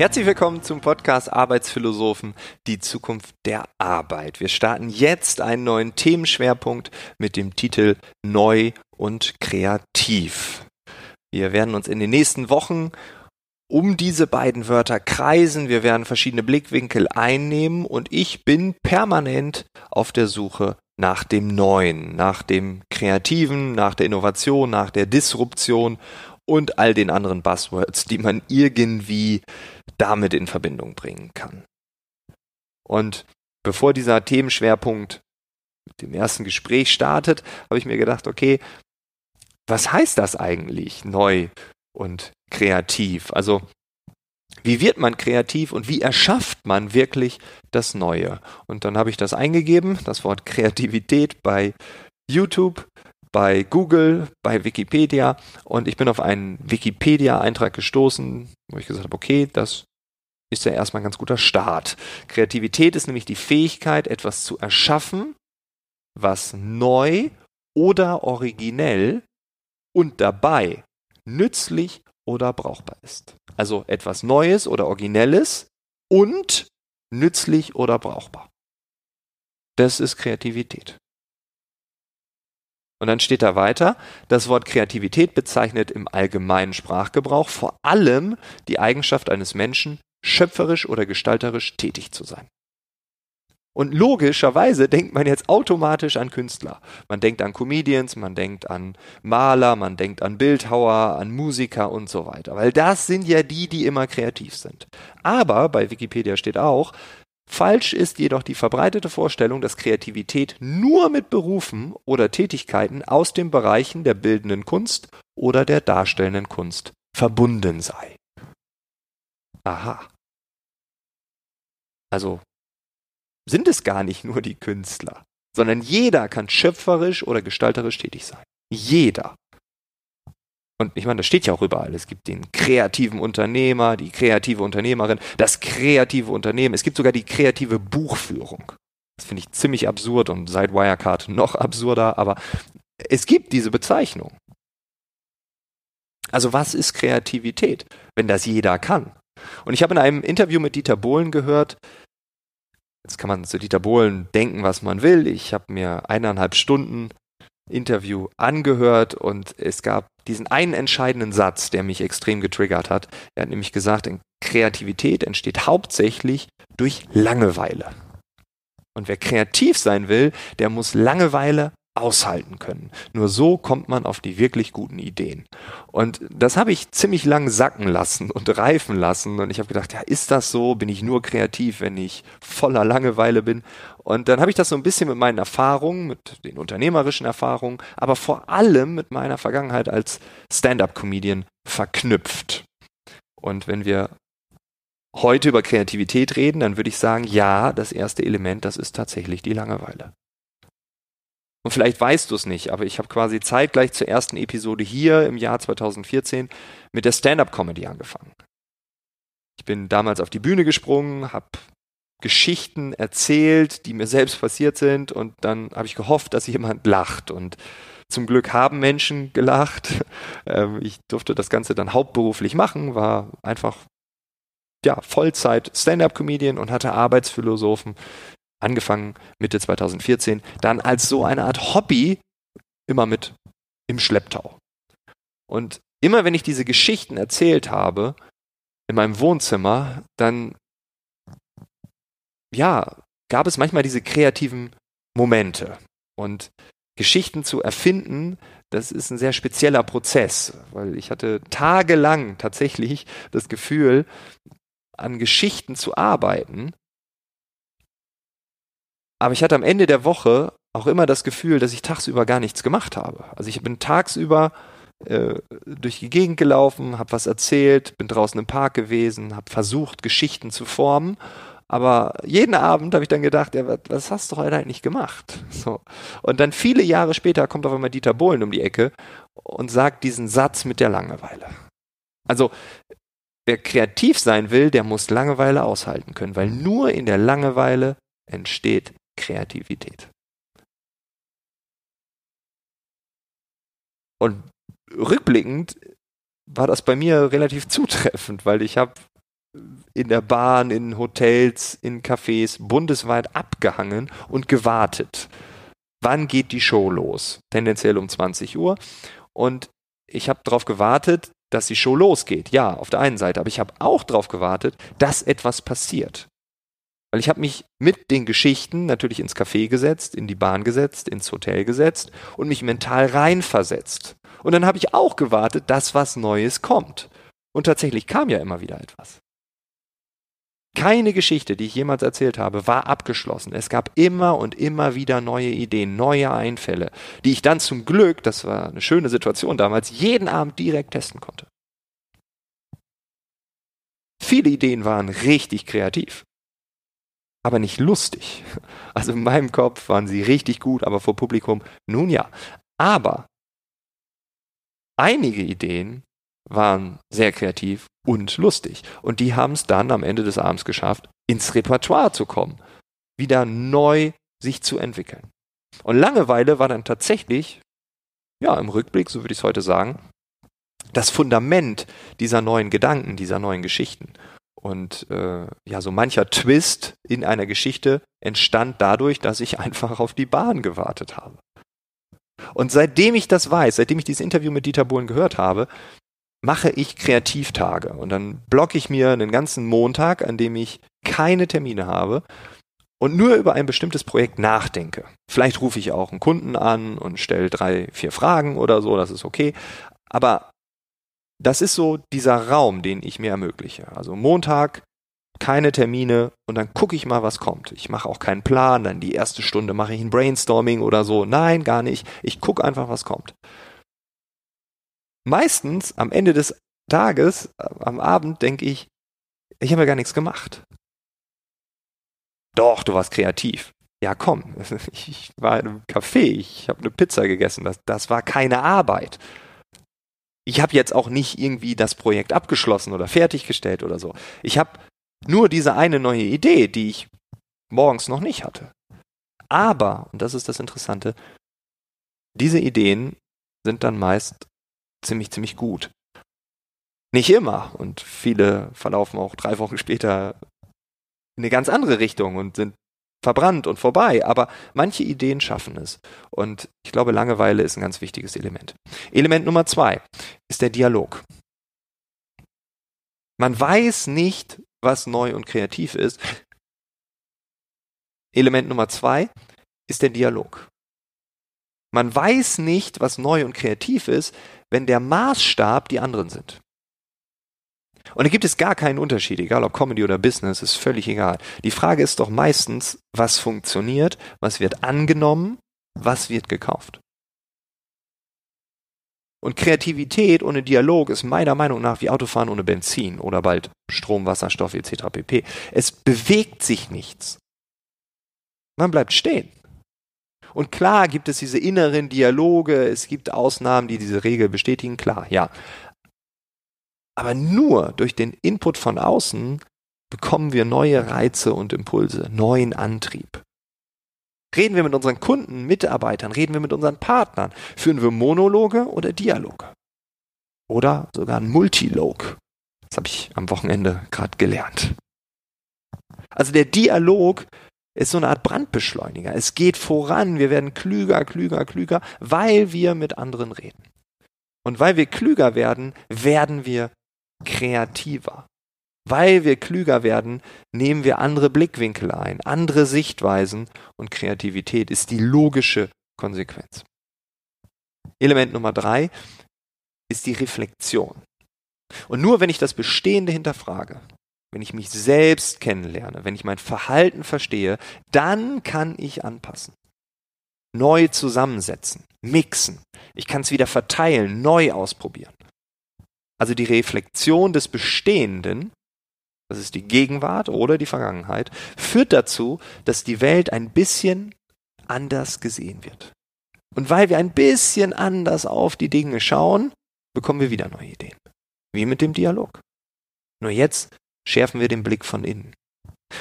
Herzlich willkommen zum Podcast Arbeitsphilosophen, die Zukunft der Arbeit. Wir starten jetzt einen neuen Themenschwerpunkt mit dem Titel Neu und Kreativ. Wir werden uns in den nächsten Wochen um diese beiden Wörter kreisen. Wir werden verschiedene Blickwinkel einnehmen und ich bin permanent auf der Suche nach dem Neuen, nach dem Kreativen, nach der Innovation, nach der Disruption und all den anderen Buzzwords, die man irgendwie damit in Verbindung bringen kann. Und bevor dieser Themenschwerpunkt mit dem ersten Gespräch startet, habe ich mir gedacht, okay, was heißt das eigentlich neu und kreativ? Also wie wird man kreativ und wie erschafft man wirklich das Neue? Und dann habe ich das eingegeben, das Wort Kreativität bei YouTube, bei Google, bei Wikipedia und ich bin auf einen Wikipedia-Eintrag gestoßen, wo ich gesagt habe, okay, das ist ja erstmal ein ganz guter Start. Kreativität ist nämlich die Fähigkeit, etwas zu erschaffen, was neu oder originell und dabei nützlich oder brauchbar ist. Also etwas Neues oder Originelles und nützlich oder brauchbar. Das ist Kreativität. Und dann steht da weiter, das Wort Kreativität bezeichnet im allgemeinen Sprachgebrauch vor allem die Eigenschaft eines Menschen, schöpferisch oder gestalterisch tätig zu sein. Und logischerweise denkt man jetzt automatisch an Künstler. Man denkt an Comedians, man denkt an Maler, man denkt an Bildhauer, an Musiker und so weiter. Weil das sind ja die, die immer kreativ sind. Aber bei Wikipedia steht auch, falsch ist jedoch die verbreitete Vorstellung, dass Kreativität nur mit Berufen oder Tätigkeiten aus den Bereichen der bildenden Kunst oder der darstellenden Kunst verbunden sei. Aha. Also sind es gar nicht nur die Künstler, sondern jeder kann schöpferisch oder gestalterisch tätig sein. Jeder. Und ich meine, das steht ja auch überall. Es gibt den kreativen Unternehmer, die kreative Unternehmerin, das kreative Unternehmen. Es gibt sogar die kreative Buchführung. Das finde ich ziemlich absurd und seit Wirecard noch absurder, aber es gibt diese Bezeichnung. Also was ist Kreativität, wenn das jeder kann? Und ich habe in einem Interview mit Dieter Bohlen gehört, jetzt kann man zu Dieter Bohlen denken, was man will. Ich habe mir eineinhalb Stunden Interview angehört und es gab diesen einen entscheidenden Satz, der mich extrem getriggert hat. Er hat nämlich gesagt, Kreativität entsteht hauptsächlich durch Langeweile. Und wer kreativ sein will, der muss Langeweile aushalten können. Nur so kommt man auf die wirklich guten Ideen. Und das habe ich ziemlich lang sacken lassen und reifen lassen. Und ich habe gedacht, ja, ist das so? Bin ich nur kreativ, wenn ich voller Langeweile bin? Und dann habe ich das so ein bisschen mit meinen Erfahrungen, mit den unternehmerischen Erfahrungen, aber vor allem mit meiner Vergangenheit als Stand-up-Comedian verknüpft. Und wenn wir heute über Kreativität reden, dann würde ich sagen, ja, das erste Element, das ist tatsächlich die Langeweile. Und vielleicht weißt du es nicht, aber ich habe quasi zeitgleich zur ersten Episode hier im Jahr 2014 mit der Stand-up-Comedy angefangen. Ich bin damals auf die Bühne gesprungen, habe Geschichten erzählt, die mir selbst passiert sind und dann habe ich gehofft, dass jemand lacht und zum Glück haben Menschen gelacht. Ähm, ich durfte das Ganze dann hauptberuflich machen, war einfach ja, Vollzeit Stand-up-Comedian und hatte Arbeitsphilosophen angefangen Mitte 2014, dann als so eine Art Hobby immer mit im Schlepptau. Und immer wenn ich diese Geschichten erzählt habe in meinem Wohnzimmer, dann ja, gab es manchmal diese kreativen Momente und Geschichten zu erfinden, das ist ein sehr spezieller Prozess, weil ich hatte tagelang tatsächlich das Gefühl, an Geschichten zu arbeiten, aber ich hatte am Ende der Woche auch immer das Gefühl, dass ich tagsüber gar nichts gemacht habe. Also ich bin tagsüber äh, durch die Gegend gelaufen, habe was erzählt, bin draußen im Park gewesen, habe versucht, Geschichten zu formen. Aber jeden Abend habe ich dann gedacht, ja, was hast du heute eigentlich gemacht? So. Und dann viele Jahre später kommt auf einmal Dieter Bohlen um die Ecke und sagt diesen Satz mit der Langeweile. Also, wer kreativ sein will, der muss Langeweile aushalten können, weil nur in der Langeweile entsteht Kreativität. Und rückblickend war das bei mir relativ zutreffend, weil ich habe in der Bahn, in Hotels, in Cafés bundesweit abgehangen und gewartet. Wann geht die Show los? Tendenziell um 20 Uhr. Und ich habe darauf gewartet, dass die Show losgeht. Ja, auf der einen Seite. Aber ich habe auch darauf gewartet, dass etwas passiert. Weil ich habe mich mit den Geschichten natürlich ins Café gesetzt, in die Bahn gesetzt, ins Hotel gesetzt und mich mental reinversetzt. Und dann habe ich auch gewartet, dass was Neues kommt. Und tatsächlich kam ja immer wieder etwas. Keine Geschichte, die ich jemals erzählt habe, war abgeschlossen. Es gab immer und immer wieder neue Ideen, neue Einfälle, die ich dann zum Glück, das war eine schöne Situation damals, jeden Abend direkt testen konnte. Viele Ideen waren richtig kreativ, aber nicht lustig. Also in meinem Kopf waren sie richtig gut, aber vor Publikum nun ja. Aber einige Ideen waren sehr kreativ und lustig. Und die haben es dann am Ende des Abends geschafft, ins Repertoire zu kommen, wieder neu sich zu entwickeln. Und Langeweile war dann tatsächlich, ja, im Rückblick, so würde ich es heute sagen, das Fundament dieser neuen Gedanken, dieser neuen Geschichten. Und äh, ja, so mancher Twist in einer Geschichte entstand dadurch, dass ich einfach auf die Bahn gewartet habe. Und seitdem ich das weiß, seitdem ich dieses Interview mit Dieter Bohlen gehört habe, mache ich Kreativtage und dann blocke ich mir einen ganzen Montag, an dem ich keine Termine habe und nur über ein bestimmtes Projekt nachdenke. Vielleicht rufe ich auch einen Kunden an und stelle drei, vier Fragen oder so, das ist okay. Aber das ist so dieser Raum, den ich mir ermögliche. Also Montag, keine Termine und dann gucke ich mal, was kommt. Ich mache auch keinen Plan, dann die erste Stunde mache ich ein Brainstorming oder so. Nein, gar nicht. Ich gucke einfach, was kommt meistens am Ende des Tages, am Abend, denke ich, ich habe ja gar nichts gemacht. Doch, du warst kreativ. Ja, komm, ich war in einem Café, ich habe eine Pizza gegessen, das, das war keine Arbeit. Ich habe jetzt auch nicht irgendwie das Projekt abgeschlossen oder fertiggestellt oder so. Ich habe nur diese eine neue Idee, die ich morgens noch nicht hatte. Aber, und das ist das Interessante, diese Ideen sind dann meist ziemlich, ziemlich gut. Nicht immer. Und viele verlaufen auch drei Wochen später in eine ganz andere Richtung und sind verbrannt und vorbei. Aber manche Ideen schaffen es. Und ich glaube, Langeweile ist ein ganz wichtiges Element. Element Nummer zwei ist der Dialog. Man weiß nicht, was neu und kreativ ist. Element Nummer zwei ist der Dialog. Man weiß nicht, was neu und kreativ ist, wenn der Maßstab die anderen sind. Und da gibt es gar keinen Unterschied, egal ob Comedy oder Business, ist völlig egal. Die Frage ist doch meistens, was funktioniert, was wird angenommen, was wird gekauft. Und Kreativität ohne Dialog ist meiner Meinung nach wie Autofahren ohne Benzin oder bald Strom, Wasserstoff etc. pp. Es bewegt sich nichts. Man bleibt stehen. Und klar gibt es diese inneren Dialoge, es gibt Ausnahmen, die diese Regel bestätigen, klar, ja. Aber nur durch den Input von außen bekommen wir neue Reize und Impulse, neuen Antrieb. Reden wir mit unseren Kunden, Mitarbeitern, reden wir mit unseren Partnern, führen wir Monologe oder Dialoge? Oder sogar ein Multilog. Das habe ich am Wochenende gerade gelernt. Also der Dialog ist so eine Art Brandbeschleuniger. Es geht voran, wir werden klüger, klüger, klüger, weil wir mit anderen reden. Und weil wir klüger werden, werden wir kreativer. Weil wir klüger werden, nehmen wir andere Blickwinkel ein, andere Sichtweisen und Kreativität ist die logische Konsequenz. Element Nummer drei ist die Reflexion. Und nur wenn ich das Bestehende hinterfrage, wenn ich mich selbst kennenlerne, wenn ich mein Verhalten verstehe, dann kann ich anpassen. Neu zusammensetzen, mixen. Ich kann es wieder verteilen, neu ausprobieren. Also die Reflexion des Bestehenden, das ist die Gegenwart oder die Vergangenheit, führt dazu, dass die Welt ein bisschen anders gesehen wird. Und weil wir ein bisschen anders auf die Dinge schauen, bekommen wir wieder neue Ideen. Wie mit dem Dialog. Nur jetzt schärfen wir den Blick von innen.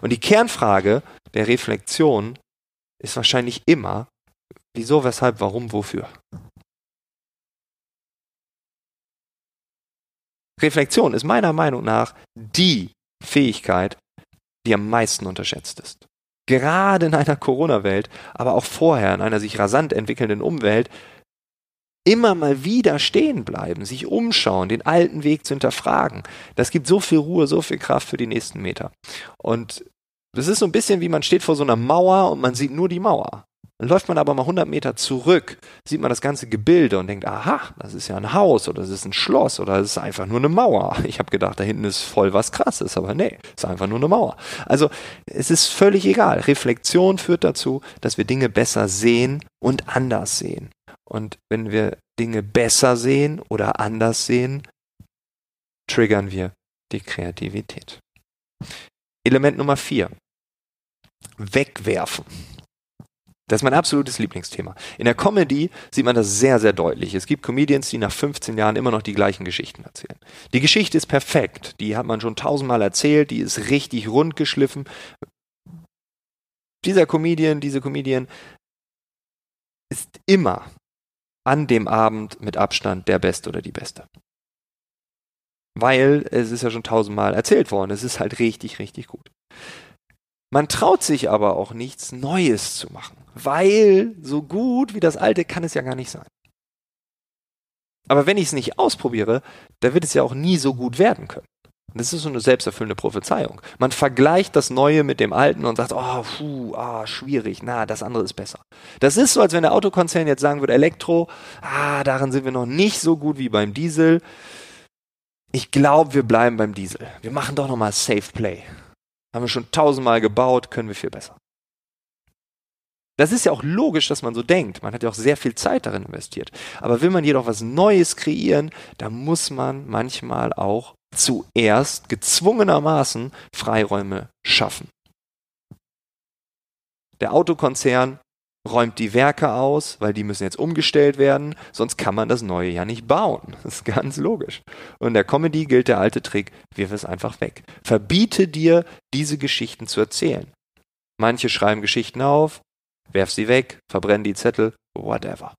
Und die Kernfrage der Reflexion ist wahrscheinlich immer, wieso, weshalb, warum, wofür. Reflexion ist meiner Meinung nach die Fähigkeit, die am meisten unterschätzt ist. Gerade in einer Corona-Welt, aber auch vorher in einer sich rasant entwickelnden Umwelt, immer mal wieder stehen bleiben, sich umschauen, den alten Weg zu hinterfragen. Das gibt so viel Ruhe, so viel Kraft für die nächsten Meter. Und das ist so ein bisschen wie man steht vor so einer Mauer und man sieht nur die Mauer. Läuft man aber mal 100 Meter zurück, sieht man das ganze Gebilde und denkt, aha, das ist ja ein Haus oder das ist ein Schloss oder das ist einfach nur eine Mauer. Ich habe gedacht, da hinten ist voll was Krasses, aber nee, ist einfach nur eine Mauer. Also es ist völlig egal. Reflexion führt dazu, dass wir Dinge besser sehen und anders sehen. Und wenn wir Dinge besser sehen oder anders sehen, triggern wir die Kreativität. Element Nummer vier. Wegwerfen. Das ist mein absolutes Lieblingsthema. In der Comedy sieht man das sehr, sehr deutlich. Es gibt Comedians, die nach 15 Jahren immer noch die gleichen Geschichten erzählen. Die Geschichte ist perfekt. Die hat man schon tausendmal erzählt. Die ist richtig rund geschliffen. Dieser Comedian, diese Comedian ist immer an dem Abend mit Abstand der Beste oder die Beste. Weil es ist ja schon tausendmal erzählt worden. Es ist halt richtig, richtig gut. Man traut sich aber auch nichts Neues zu machen, weil so gut wie das Alte kann es ja gar nicht sein. Aber wenn ich es nicht ausprobiere, dann wird es ja auch nie so gut werden können. Das ist so eine selbsterfüllende Prophezeiung. Man vergleicht das Neue mit dem Alten und sagt, oh, puh, ah, schwierig, na, das andere ist besser. Das ist so, als wenn der Autokonzern jetzt sagen würde, Elektro, ah, darin sind wir noch nicht so gut wie beim Diesel. Ich glaube, wir bleiben beim Diesel. Wir machen doch nochmal Safe Play. Haben wir schon tausendmal gebaut, können wir viel besser. Das ist ja auch logisch, dass man so denkt. Man hat ja auch sehr viel Zeit darin investiert. Aber will man jedoch was Neues kreieren, dann muss man manchmal auch zuerst gezwungenermaßen Freiräume schaffen. Der Autokonzern räumt die Werke aus, weil die müssen jetzt umgestellt werden, sonst kann man das Neue ja nicht bauen. Das ist ganz logisch. Und in der Comedy gilt der alte Trick, wirf es einfach weg. Verbiete dir, diese Geschichten zu erzählen. Manche schreiben Geschichten auf, werf sie weg, verbrenn die Zettel, whatever.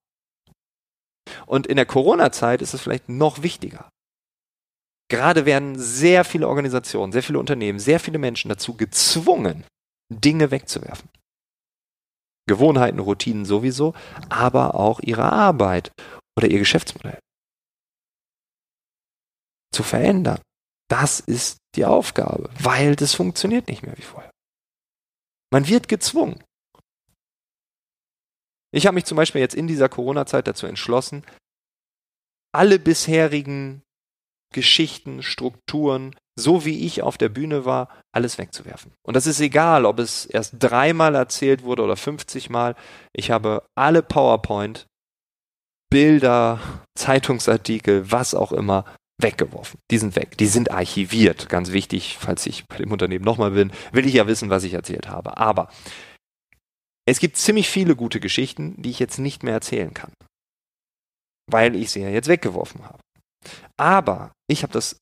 Und in der Corona-Zeit ist es vielleicht noch wichtiger. Gerade werden sehr viele Organisationen, sehr viele Unternehmen, sehr viele Menschen dazu gezwungen, Dinge wegzuwerfen. Gewohnheiten, Routinen sowieso, aber auch ihre Arbeit oder ihr Geschäftsmodell zu verändern. Das ist die Aufgabe, weil das funktioniert nicht mehr wie vorher. Man wird gezwungen. Ich habe mich zum Beispiel jetzt in dieser Corona-Zeit dazu entschlossen, alle bisherigen Geschichten, Strukturen, so wie ich auf der Bühne war, alles wegzuwerfen. Und das ist egal, ob es erst dreimal erzählt wurde oder 50 Mal. Ich habe alle PowerPoint, Bilder, Zeitungsartikel, was auch immer, weggeworfen. Die sind weg. Die sind archiviert. Ganz wichtig, falls ich bei dem Unternehmen nochmal bin, will ich ja wissen, was ich erzählt habe. Aber es gibt ziemlich viele gute Geschichten, die ich jetzt nicht mehr erzählen kann. Weil ich sie ja jetzt weggeworfen habe. Aber ich habe das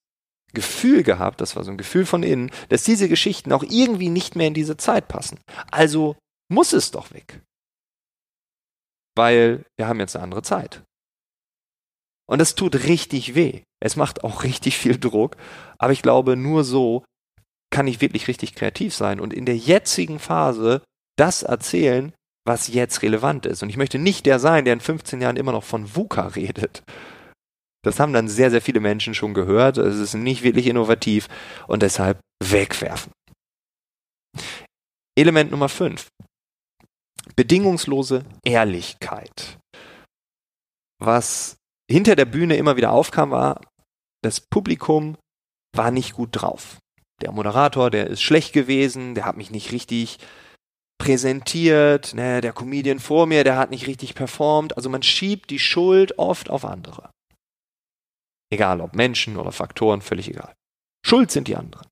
Gefühl gehabt, das war so ein Gefühl von innen, dass diese Geschichten auch irgendwie nicht mehr in diese Zeit passen. Also muss es doch weg. Weil wir haben jetzt eine andere Zeit. Und es tut richtig weh. Es macht auch richtig viel Druck. Aber ich glaube, nur so kann ich wirklich richtig kreativ sein und in der jetzigen Phase das erzählen, was jetzt relevant ist. Und ich möchte nicht der sein, der in 15 Jahren immer noch von VUCA redet, das haben dann sehr, sehr viele Menschen schon gehört. Es ist nicht wirklich innovativ und deshalb wegwerfen. Element Nummer 5. Bedingungslose Ehrlichkeit. Was hinter der Bühne immer wieder aufkam, war, das Publikum war nicht gut drauf. Der Moderator, der ist schlecht gewesen, der hat mich nicht richtig präsentiert, ne, der Comedian vor mir, der hat nicht richtig performt. Also man schiebt die Schuld oft auf andere. Egal ob Menschen oder Faktoren, völlig egal. Schuld sind die anderen.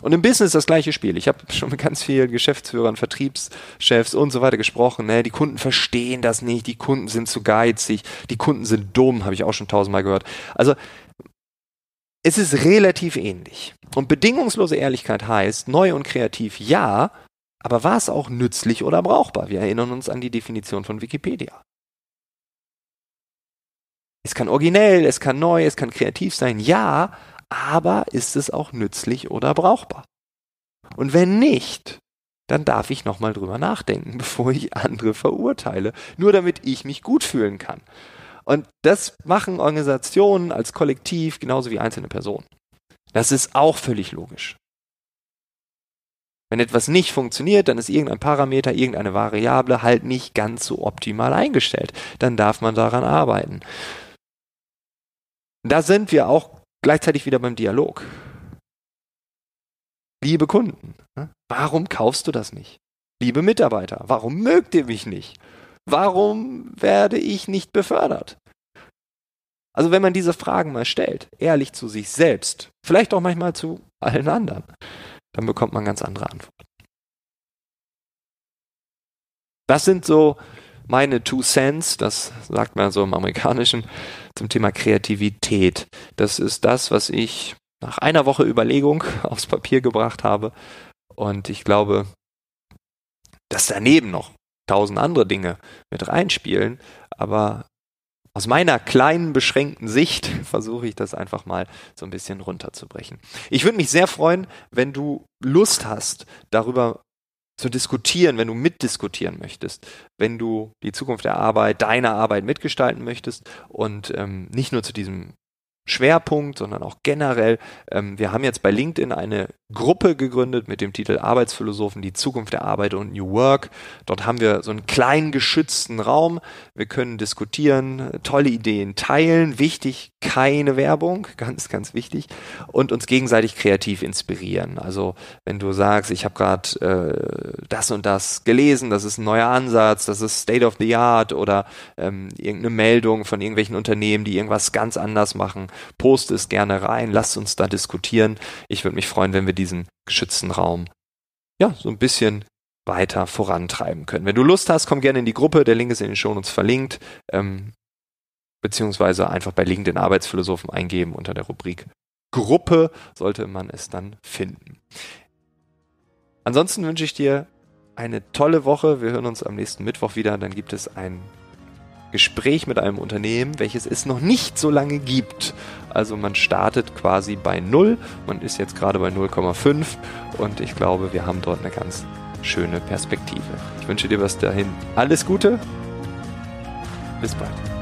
Und im Business das gleiche Spiel. Ich habe schon mit ganz vielen Geschäftsführern, Vertriebschefs und so weiter gesprochen. Ne? Die Kunden verstehen das nicht, die Kunden sind zu geizig, die Kunden sind dumm, habe ich auch schon tausendmal gehört. Also es ist relativ ähnlich. Und bedingungslose Ehrlichkeit heißt, neu und kreativ ja, aber war es auch nützlich oder brauchbar? Wir erinnern uns an die Definition von Wikipedia. Es kann originell, es kann neu, es kann kreativ sein, ja, aber ist es auch nützlich oder brauchbar? Und wenn nicht, dann darf ich nochmal drüber nachdenken, bevor ich andere verurteile, nur damit ich mich gut fühlen kann. Und das machen Organisationen als Kollektiv genauso wie einzelne Personen. Das ist auch völlig logisch. Wenn etwas nicht funktioniert, dann ist irgendein Parameter, irgendeine Variable halt nicht ganz so optimal eingestellt. Dann darf man daran arbeiten. Da sind wir auch gleichzeitig wieder beim Dialog. Liebe Kunden, ne? warum kaufst du das nicht? Liebe Mitarbeiter, warum mögt ihr mich nicht? Warum werde ich nicht befördert? Also wenn man diese Fragen mal stellt, ehrlich zu sich selbst, vielleicht auch manchmal zu allen anderen, dann bekommt man ganz andere Antworten. Das sind so meine Two Cents, das sagt man so im Amerikanischen, zum Thema Kreativität. Das ist das, was ich nach einer Woche Überlegung aufs Papier gebracht habe. Und ich glaube, dass daneben noch tausend andere Dinge mit reinspielen. Aber aus meiner kleinen, beschränkten Sicht versuche ich das einfach mal so ein bisschen runterzubrechen. Ich würde mich sehr freuen, wenn du Lust hast, darüber zu diskutieren, wenn du mitdiskutieren möchtest, wenn du die Zukunft der Arbeit, deiner Arbeit mitgestalten möchtest und ähm, nicht nur zu diesem Schwerpunkt, sondern auch generell. Ähm, wir haben jetzt bei LinkedIn eine Gruppe gegründet mit dem Titel Arbeitsphilosophen, die Zukunft der Arbeit und New Work. Dort haben wir so einen kleinen geschützten Raum. Wir können diskutieren, tolle Ideen teilen. Wichtig, keine Werbung, ganz, ganz wichtig. Und uns gegenseitig kreativ inspirieren. Also wenn du sagst, ich habe gerade äh, das und das gelesen, das ist ein neuer Ansatz, das ist State of the Art oder ähm, irgendeine Meldung von irgendwelchen Unternehmen, die irgendwas ganz anders machen, poste es gerne rein, lasst uns da diskutieren. Ich würde mich freuen, wenn wir diesen geschützten Raum ja so ein bisschen weiter vorantreiben können. Wenn du Lust hast, komm gerne in die Gruppe. Der Link ist in den Shownotes verlinkt. Ähm, beziehungsweise einfach bei LinkedIn Arbeitsphilosophen eingeben unter der Rubrik Gruppe sollte man es dann finden. Ansonsten wünsche ich dir eine tolle Woche. Wir hören uns am nächsten Mittwoch wieder. Dann gibt es ein Gespräch mit einem Unternehmen, welches es noch nicht so lange gibt. Also man startet quasi bei 0, man ist jetzt gerade bei 0,5 und ich glaube, wir haben dort eine ganz schöne Perspektive. Ich wünsche dir bis dahin alles Gute. Bis bald.